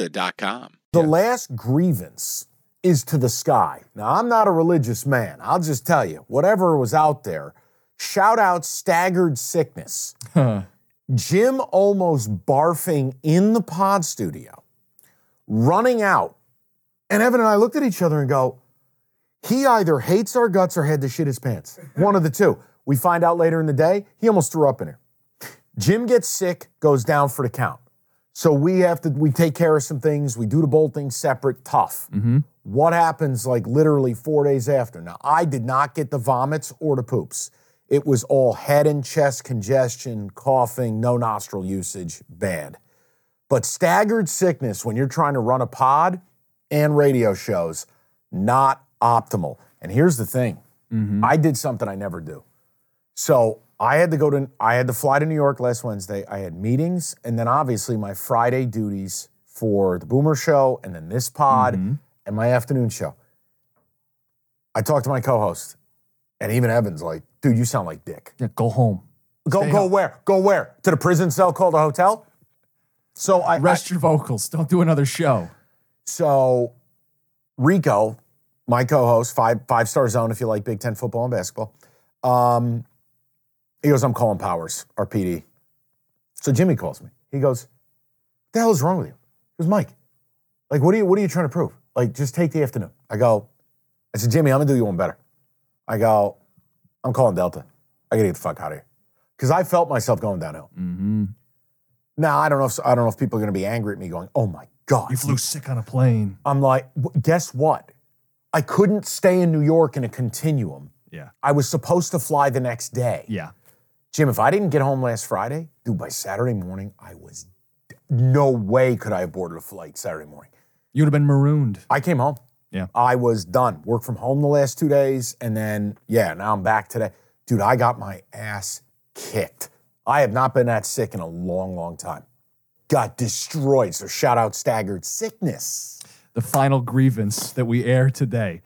Serta.com. The last grievance is to the sky. Now, I'm not a religious man. I'll just tell you, whatever was out there, shout out staggered sickness. Jim almost barfing in the pod studio, running out. And Evan and I looked at each other and go, he either hates our guts or had to shit his pants. One of the two. We find out later in the day, he almost threw up in here. Jim gets sick, goes down for the count. So we have to, we take care of some things. We do the bold things separate, tough. Mm-hmm. What happens like literally four days after? Now, I did not get the vomits or the poops. It was all head and chest congestion, coughing, no nostril usage, bad. But staggered sickness when you're trying to run a pod and radio shows, not optimal. And here's the thing mm-hmm. I did something I never do. So I had to go to, I had to fly to New York last Wednesday. I had meetings, and then obviously my Friday duties for the Boomer Show, and then this pod, and my afternoon show. I talked to my co-host, and even Evan's like, "Dude, you sound like Dick." Yeah, go home. Go, Stay go home. where? Go where? To the prison cell called a hotel? So I, I Rest your vocals. Don't do another show. so Rico, my co-host, five five star zone if you like Big Ten football and basketball. Um, he goes, I'm calling Powers, our PD. So Jimmy calls me. He goes, "What the hell is wrong with you?" He goes, Mike, like, what are you what are you trying to prove? Like, just take the afternoon. I go, I said, Jimmy, I'm gonna do you one better. I go, I'm calling Delta. I gotta get the fuck out of here. Because I felt myself going downhill. Mm-hmm. Now I don't know if I don't know if people are gonna be angry at me going, oh my God. You flew sick on a plane. I'm like, guess what? I couldn't stay in New York in a continuum. Yeah. I was supposed to fly the next day. Yeah. Jim, if I didn't get home last Friday, dude, by Saturday morning, I was no way could I have boarded a flight Saturday morning. You would have been marooned. I came home. Yeah. I was done. Worked from home the last two days, and then yeah, now I'm back today. Dude, I got my ass kicked. I have not been that sick in a long, long time. Got destroyed. So shout out staggered sickness. The final grievance that we air today.